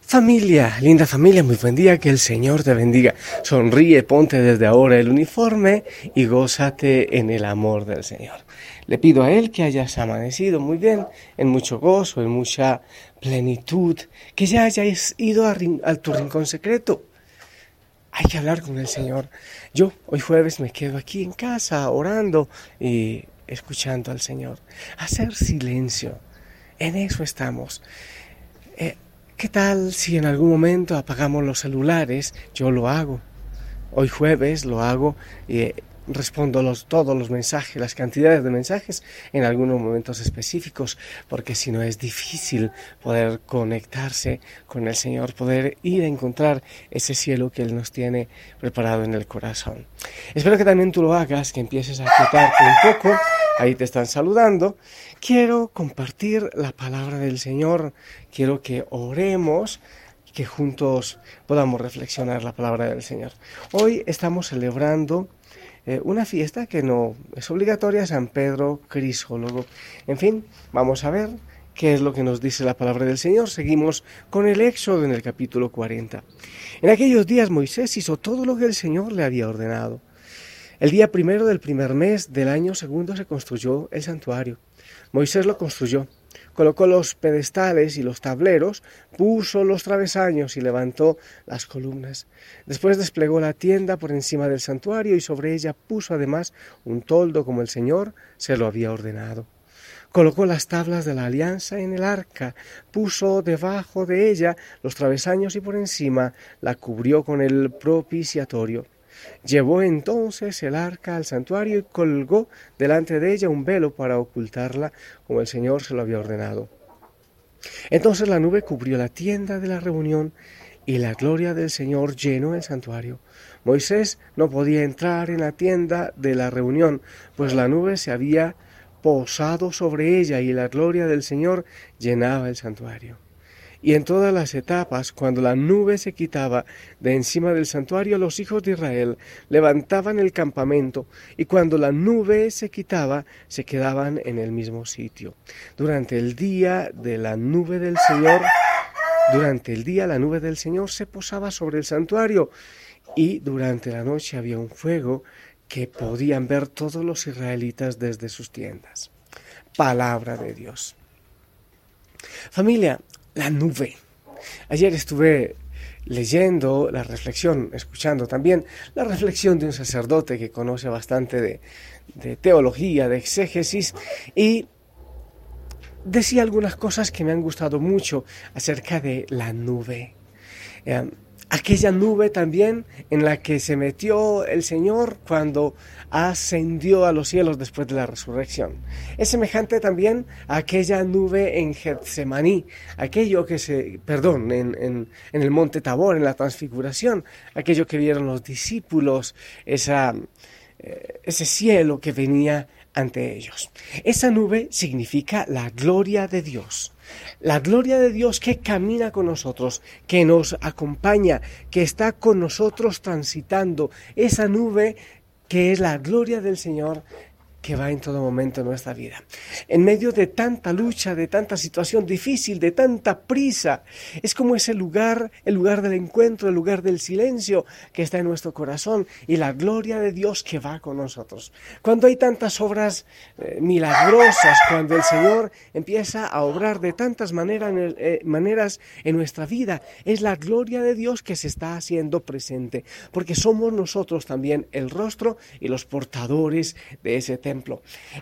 Familia, linda familia, muy buen día, que el Señor te bendiga. Sonríe, ponte desde ahora el uniforme y gózate en el amor del Señor. Le pido a Él que hayas amanecido muy bien, en mucho gozo, en mucha plenitud, que ya hayas ido a, a tu rincón secreto. Hay que hablar con el Señor. Yo hoy jueves me quedo aquí en casa orando y escuchando al Señor. Hacer silencio. En eso estamos. Eh, ¿Qué tal si en algún momento apagamos los celulares? Yo lo hago. Hoy jueves lo hago y respondo los, todos los mensajes, las cantidades de mensajes en algunos momentos específicos, porque si no es difícil poder conectarse con el Señor, poder ir a encontrar ese cielo que Él nos tiene preparado en el corazón. Espero que también tú lo hagas, que empieces a quietarte un poco. Ahí te están saludando. Quiero compartir la palabra del Señor. Quiero que oremos que juntos podamos reflexionar la palabra del Señor. Hoy estamos celebrando eh, una fiesta que no es obligatoria, San Pedro Crisólogo. En fin, vamos a ver qué es lo que nos dice la palabra del Señor. Seguimos con el Éxodo en el capítulo 40. En aquellos días Moisés hizo todo lo que el Señor le había ordenado. El día primero del primer mes del año segundo se construyó el santuario. Moisés lo construyó colocó los pedestales y los tableros, puso los travesaños y levantó las columnas. Después desplegó la tienda por encima del santuario y sobre ella puso además un toldo como el Señor se lo había ordenado. Colocó las tablas de la alianza en el arca, puso debajo de ella los travesaños y por encima la cubrió con el propiciatorio. Llevó entonces el arca al santuario y colgó delante de ella un velo para ocultarla, como el Señor se lo había ordenado. Entonces la nube cubrió la tienda de la reunión y la gloria del Señor llenó el santuario. Moisés no podía entrar en la tienda de la reunión, pues la nube se había posado sobre ella y la gloria del Señor llenaba el santuario. Y en todas las etapas, cuando la nube se quitaba de encima del santuario, los hijos de Israel levantaban el campamento, y cuando la nube se quitaba, se quedaban en el mismo sitio. Durante el día de la nube del Señor, durante el día la nube del Señor se posaba sobre el santuario, y durante la noche había un fuego que podían ver todos los israelitas desde sus tiendas. Palabra de Dios. Familia, la nube. Ayer estuve leyendo la reflexión, escuchando también la reflexión de un sacerdote que conoce bastante de, teología, de exégesis, y decía algunas cosas que me han gustado mucho acerca de la nube. Eh, aquella nube también en la que se metió el Señor cuando ascendió a los cielos después de la resurrección. Es semejante también a aquella nube en Getsemaní, aquello que se, perdón, en, en, el monte Tabor, en la transfiguración, aquello que vieron los discípulos, esa, eh, ese cielo que venía ante ellos. Esa nube significa la gloria de Dios. La gloria de Dios que camina con nosotros, que nos acompaña, que está con nosotros transitando. Esa nube que es la gloria del Señor que va en todo momento en nuestra vida. En medio de tanta lucha, de tanta situación difícil, de tanta prisa, es como ese lugar, el lugar del encuentro, el lugar del silencio que está en nuestro corazón y la gloria de Dios que va con nosotros. Cuando hay tantas obras eh, milagrosas, cuando el Señor empieza a obrar de tantas maneras, eh, maneras en nuestra vida, es la gloria de Dios que se está haciendo presente, porque somos nosotros también el rostro y los portadores de ese tema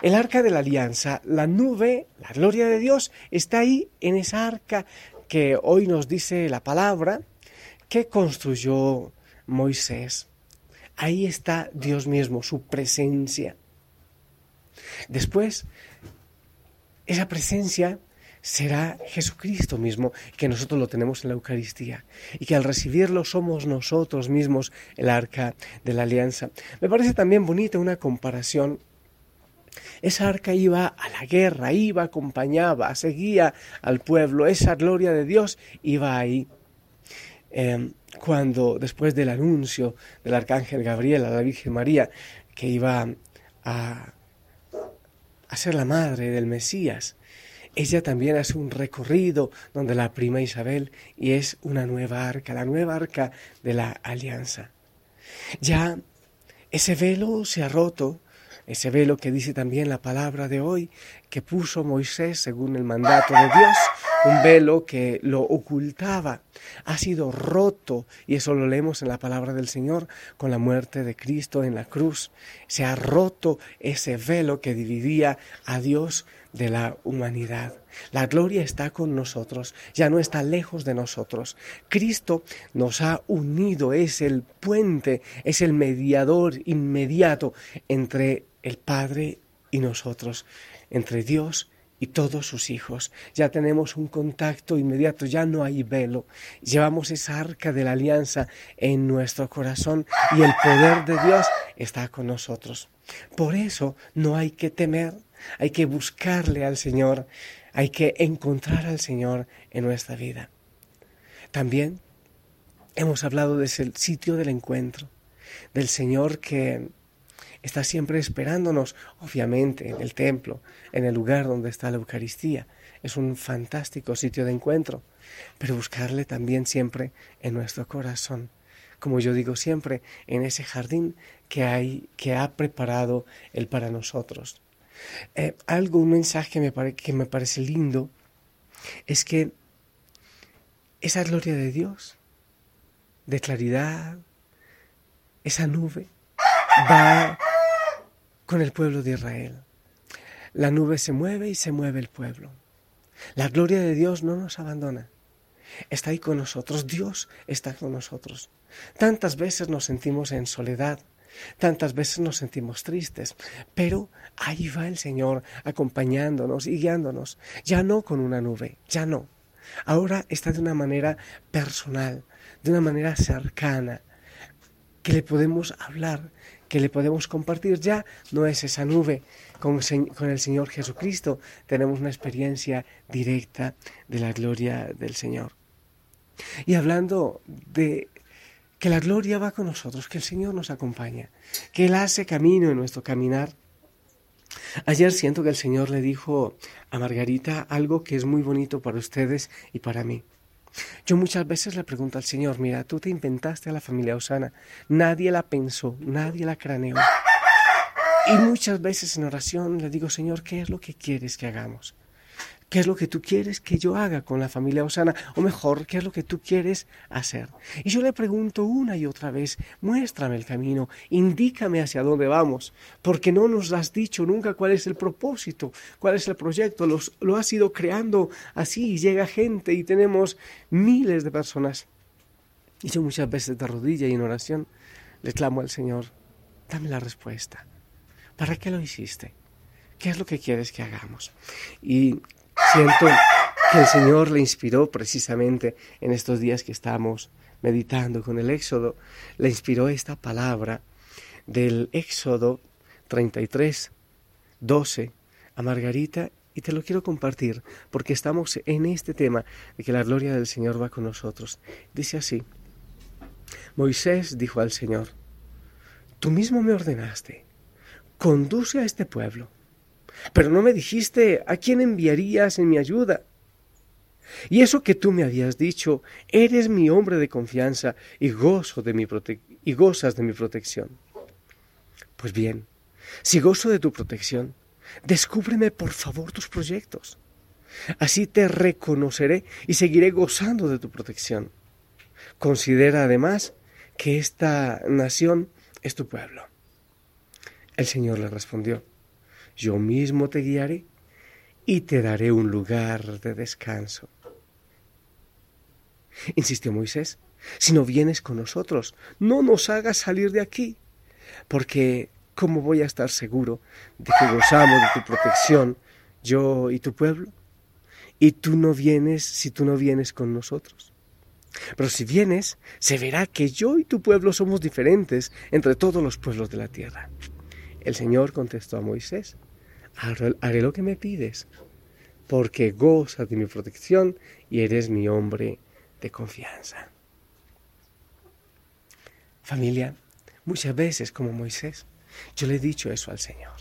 el arca de la alianza, la nube, la gloria de Dios, está ahí en esa arca que hoy nos dice la palabra que construyó Moisés. Ahí está Dios mismo, su presencia. Después, esa presencia será Jesucristo mismo, que nosotros lo tenemos en la Eucaristía y que al recibirlo somos nosotros mismos el arca de la alianza. Me parece también bonita una comparación esa arca iba a la guerra, iba, acompañaba, seguía al pueblo. Esa gloria de Dios iba ahí. Em, cuando después del anuncio del arcángel Gabriel a la Virgen María que iba a, a ser la madre del Mesías, ella también hace un recorrido donde la prima Isabel y es una nueva arca, la nueva arca de la alianza. Ya ese velo se ha roto, ese velo que dice también la palabra de hoy, que puso Moisés según el mandato de Dios, un velo que lo ocultaba, ha sido roto, y eso lo leemos en la palabra del Señor, con la muerte de Cristo en la cruz. Se ha roto ese velo que dividía a Dios de la humanidad. La gloria está con nosotros, ya no está lejos de nosotros. Cristo nos ha unido, es el puente, es el mediador inmediato entre el Padre y nosotros, entre Dios y todos sus hijos. Ya tenemos un contacto inmediato, ya no hay velo. Llevamos esa arca de la alianza en nuestro corazón y el poder de Dios está con nosotros. Por eso no hay que temer, hay que buscarle al Señor, hay que encontrar al Señor en nuestra vida. También hemos hablado de ese sitio del encuentro, del Señor que está siempre esperándonos, obviamente, en el templo, en el lugar donde está la Eucaristía. Es un fantástico sitio de encuentro, pero buscarle también siempre en nuestro corazón. Como yo digo siempre, en ese jardín que hay, que ha preparado Él para nosotros. Eh, algo, un mensaje me que me parece lindo, es que esa gloria de Dios, de claridad, esa nube, va con el pueblo de Israel. La nube se mueve y se mueve el pueblo. La gloria de Dios no nos abandona. Está ahí con nosotros. Dios está con nosotros. Tantas veces nos sentimos en soledad. Tantas veces nos sentimos tristes, pero ahí va el Señor acompañándonos y guiándonos, ya no con una nube, ya no. Ahora está de una manera personal, de una manera cercana, que le podemos hablar, que le podemos compartir ya no es esa nube. Con, con, el Señor Jesucristo tenemos una experiencia directa de la gloria del Señor. Y hablando de que la gloria va con nosotros, que el Señor nos acompaña, que Él hace camino en nuestro caminar. Ayer siento que el Señor le dijo a Margarita algo que es muy bonito para ustedes y para mí. Yo muchas veces le pregunto al Señor, mira, tú te inventaste a la familia Osana, nadie la pensó, nadie la craneó. Y muchas veces en oración le digo, Señor, ¿qué es lo que quieres que hagamos? ¿Qué es lo que tú quieres que yo haga con la familia Osana? O mejor, ¿qué es lo que tú quieres hacer? Y yo le pregunto una y otra vez, muéstrame el camino, indícame hacia dónde vamos, porque no nos has dicho nunca cuál es el propósito, cuál es el proyecto, lo has ido creando así, y llega gente y tenemos miles de personas. Y yo muchas veces de rodilla y en oración le clamo al Señor, dame la respuesta. ¿Para qué lo hiciste? ¿Qué es lo que quieres que hagamos? Y Siento que el Señor le inspiró precisamente en estos días que estamos meditando con el Éxodo, le inspiró esta palabra del Éxodo 33, 12 a Margarita y te lo quiero compartir porque estamos en este tema de que la gloria del Señor va con nosotros. Dice así, Moisés dijo al Señor, tú mismo me ordenaste, conduce a este pueblo pero no me dijiste a quién enviarías en mi ayuda. Y eso que tú me habías dicho, eres mi hombre de confianza y, gozo de mi y gozas de mi protección. Pues bien, si gozo de tu protección, descúbreme por favor tus proyectos. Así te reconoceré y seguiré gozando de tu protección. Considera además que esta nación es tu pueblo. El Señor le respondió, yo mismo te guiaré y te daré un lugar de descanso. Insistió Moisés, si no vienes con nosotros, no nos hagas salir de aquí, porque ¿cómo voy a estar seguro de que gozamos de tu protección, yo y tu pueblo? Y tú no vienes si tú no vienes con nosotros. Pero si vienes, se verá que yo y tu pueblo somos diferentes entre todos los pueblos de la tierra. El Señor contestó a Moisés, haré lo que me pides, porque gozas de mi protección y eres mi hombre de confianza. Familia, muchas veces como Moisés, yo le he dicho eso al Señor.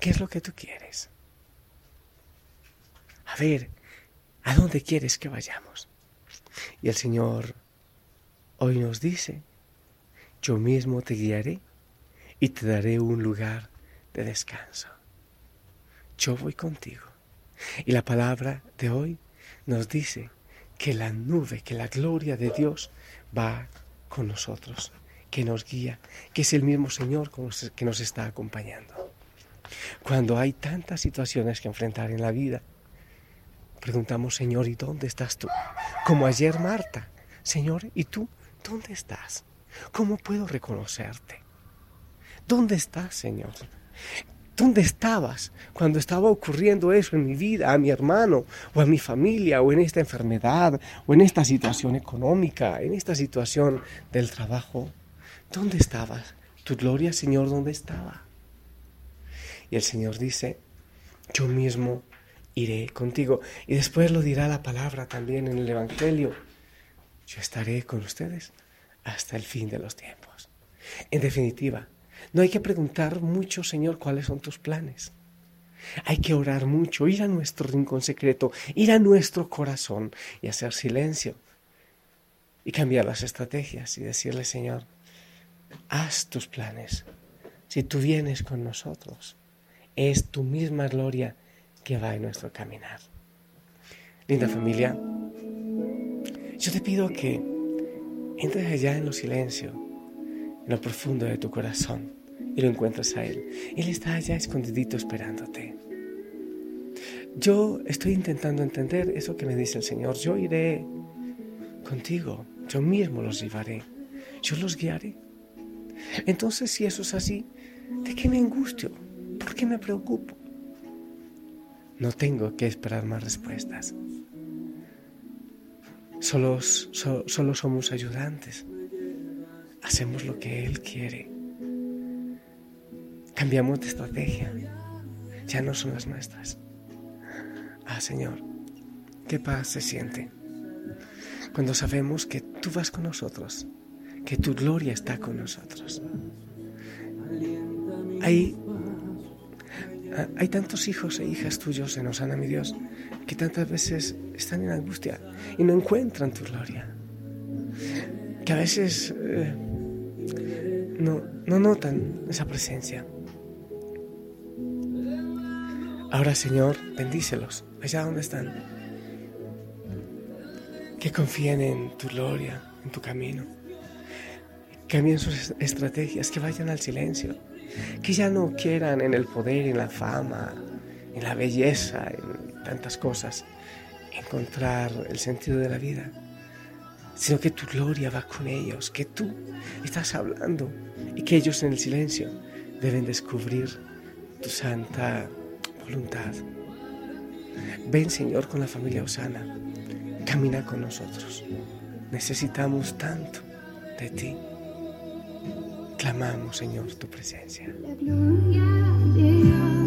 ¿Qué es lo que tú quieres? A ver, ¿a dónde quieres que vayamos? Y el Señor hoy nos dice, yo mismo te guiaré y te daré un lugar de descanso. Yo voy contigo. Y la palabra de hoy nos dice que la nube, que la gloria de Dios va con nosotros, que nos guía, que es el mismo Señor que nos está acompañando. Cuando hay tantas situaciones que enfrentar en la vida, preguntamos, Señor, ¿y dónde estás tú? Como ayer Marta, Señor, ¿y tú dónde estás? ¿Cómo puedo reconocerte? ¿Dónde estás, Señor? ¿Dónde estabas cuando estaba ocurriendo eso en mi vida, a mi hermano, o a mi familia, o en esta enfermedad, o en esta situación económica, en esta situación del trabajo? ¿Dónde estabas? Tu gloria, Señor, ¿dónde estaba? Y el Señor dice, yo mismo iré contigo. Y después lo dirá la palabra también en el Evangelio. Yo estaré con ustedes hasta el fin de los tiempos. En definitiva, no hay que preguntar mucho, Señor, cuáles son tus planes. Hay que orar mucho, ir a nuestro rincón secreto, ir a nuestro corazón y hacer silencio y cambiar las estrategias y decirle, Señor, haz tus planes. Si tú vienes con nosotros, es tu misma gloria que va en nuestro caminar. Linda familia, yo te pido que entres allá en lo silencio, en lo profundo de tu corazón y lo encuentres a Él. Él está allá escondidito esperándote. Yo estoy intentando entender eso que me dice el Señor. Yo iré contigo, yo mismo los llevaré, yo los guiaré. Entonces, si eso es así, ¿de qué me angustio? ¿Por qué me preocupo? No tengo que esperar más respuestas. Solo somos ayudantes. Hacemos lo que Él quiere. Cambiamos de estrategia. Ya no son las nuestras. Ah, Señor, qué paz se siente cuando sabemos que tú vas con nosotros, que tu gloria está con nosotros. Hay Ah, hay tantos hijos e hijas tuyos en Osana, mi Dios, que tantas veces están en angustia y no encuentran tu gloria. Que a veces eh, no, no notan esa presencia. Ahora, Señor, bendícelos allá donde están. Que confíen en tu gloria, en tu camino. Cambien sus estrategias, que vayan al silencio que ya no quieran en el poder, en la fama, en la belleza, en tantas cosas, encontrar el sentido de la vida, sino que tu gloria va con ellos, que tú estás hablando y que ellos en el silencio deben descubrir tu santa voluntad. Ven Señor con la familia Osana, camina con nosotros. Necesitamos tanto de ti. Clamamos, Señor, tu presencia. La gloria de Dios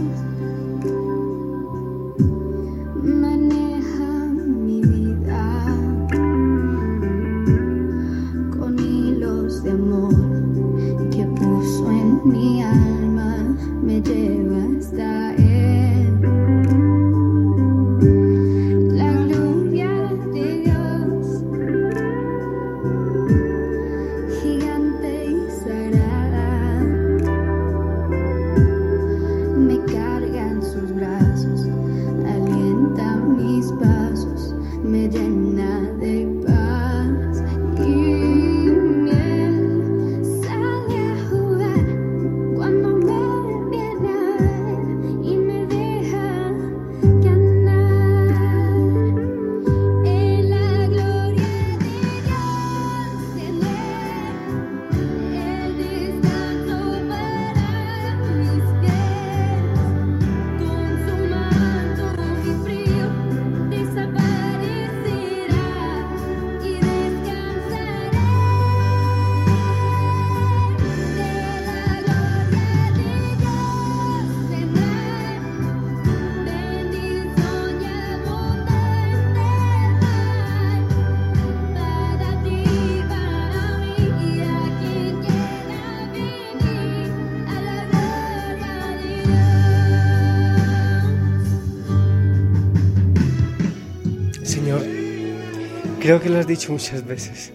Creo que lo has dicho muchas veces.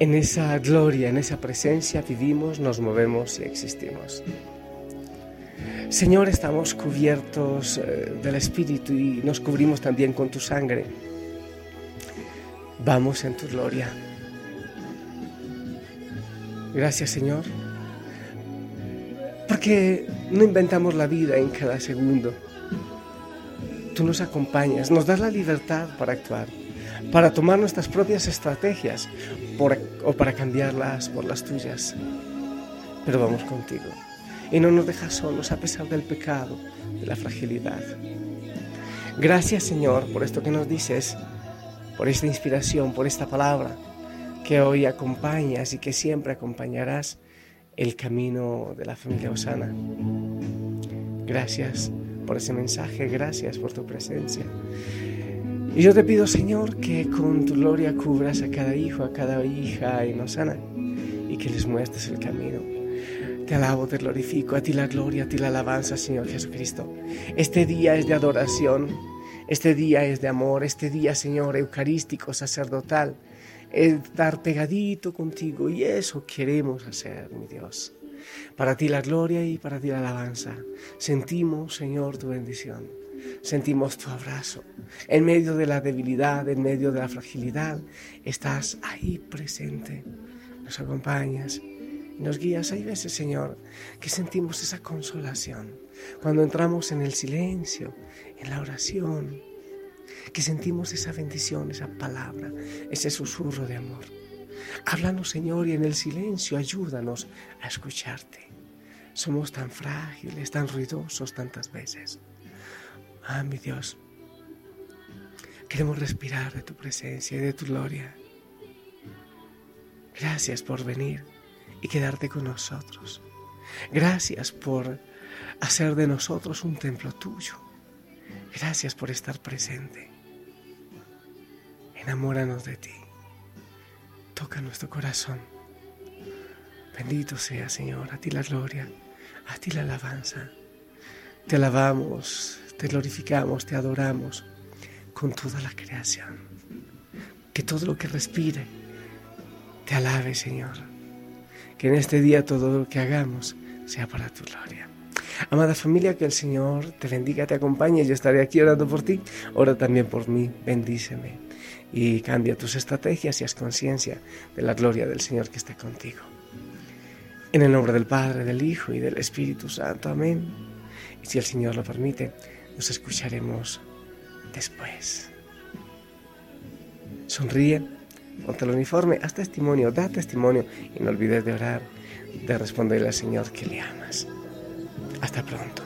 En esa gloria, en esa presencia vivimos, nos movemos y existimos. Señor, estamos cubiertos eh, del Espíritu y nos cubrimos también con tu sangre. Vamos en tu gloria. Gracias, Señor, porque no inventamos la vida en cada segundo. Tú nos acompañas, nos das la libertad para actuar, para tomar nuestras propias estrategias o para cambiarlas por las tuyas. Pero vamos contigo y no nos dejas solos a pesar del pecado, de la fragilidad. Gracias Señor por esto que nos dices, por esta inspiración, por esta palabra que hoy acompañas y que siempre acompañarás el camino de la familia Osana. Gracias por ese mensaje, gracias por tu presencia. Y yo te pido, Señor, que con tu gloria cubras a cada hijo, a cada hija en Osana y que les muestres el camino. Te alabo, te glorifico, a ti la gloria, a ti la alabanza, Señor Jesucristo. Este día es de adoración, este día es de amor, este día, Señor, eucarístico, sacerdotal, estar pegadito contigo y eso queremos hacer, mi Dios. Para ti la gloria y para ti la alabanza. Sentimos, Señor, tu bendición. Sentimos tu abrazo. En medio de la debilidad, en medio de la fragilidad, estás ahí presente. Nos acompañas nos guías. Hay veces, Señor, que sentimos esa consolación. Cuando entramos en el silencio, en la oración, que sentimos esa bendición, esa palabra, ese susurro de amor. Háblanos, Señor, y en el silencio ayúdanos a escucharte. Somos tan frágiles, tan ruidosos tantas veces. Ah, mi Dios, queremos respirar de tu presencia y de tu gloria. Gracias por venir y quedarte con nosotros. Gracias por hacer de nosotros un templo tuyo. Gracias por estar presente. Enamóranos de ti. Toca nuestro corazón. Bendito sea, Señor, a ti la gloria, a ti la alabanza. Te alabamos, te glorificamos, te adoramos con toda la creación. Que todo lo que respire te alabe, Señor. Que en este día todo lo que hagamos sea para tu gloria. Amada familia, que el Señor te bendiga, te acompañe. Yo estaré aquí orando por ti. Ora también por mí. Bendíceme y cambia tus estrategias y haz conciencia de la gloria del Señor que está contigo. En el nombre del Padre, del Hijo y del Espíritu Santo. Amén. Y si el Señor lo permite, nos escucharemos después. Sonríe, ponte el uniforme, haz testimonio, da testimonio y no olvides de orar, de responderle al Señor que le amas. Hasta pronto.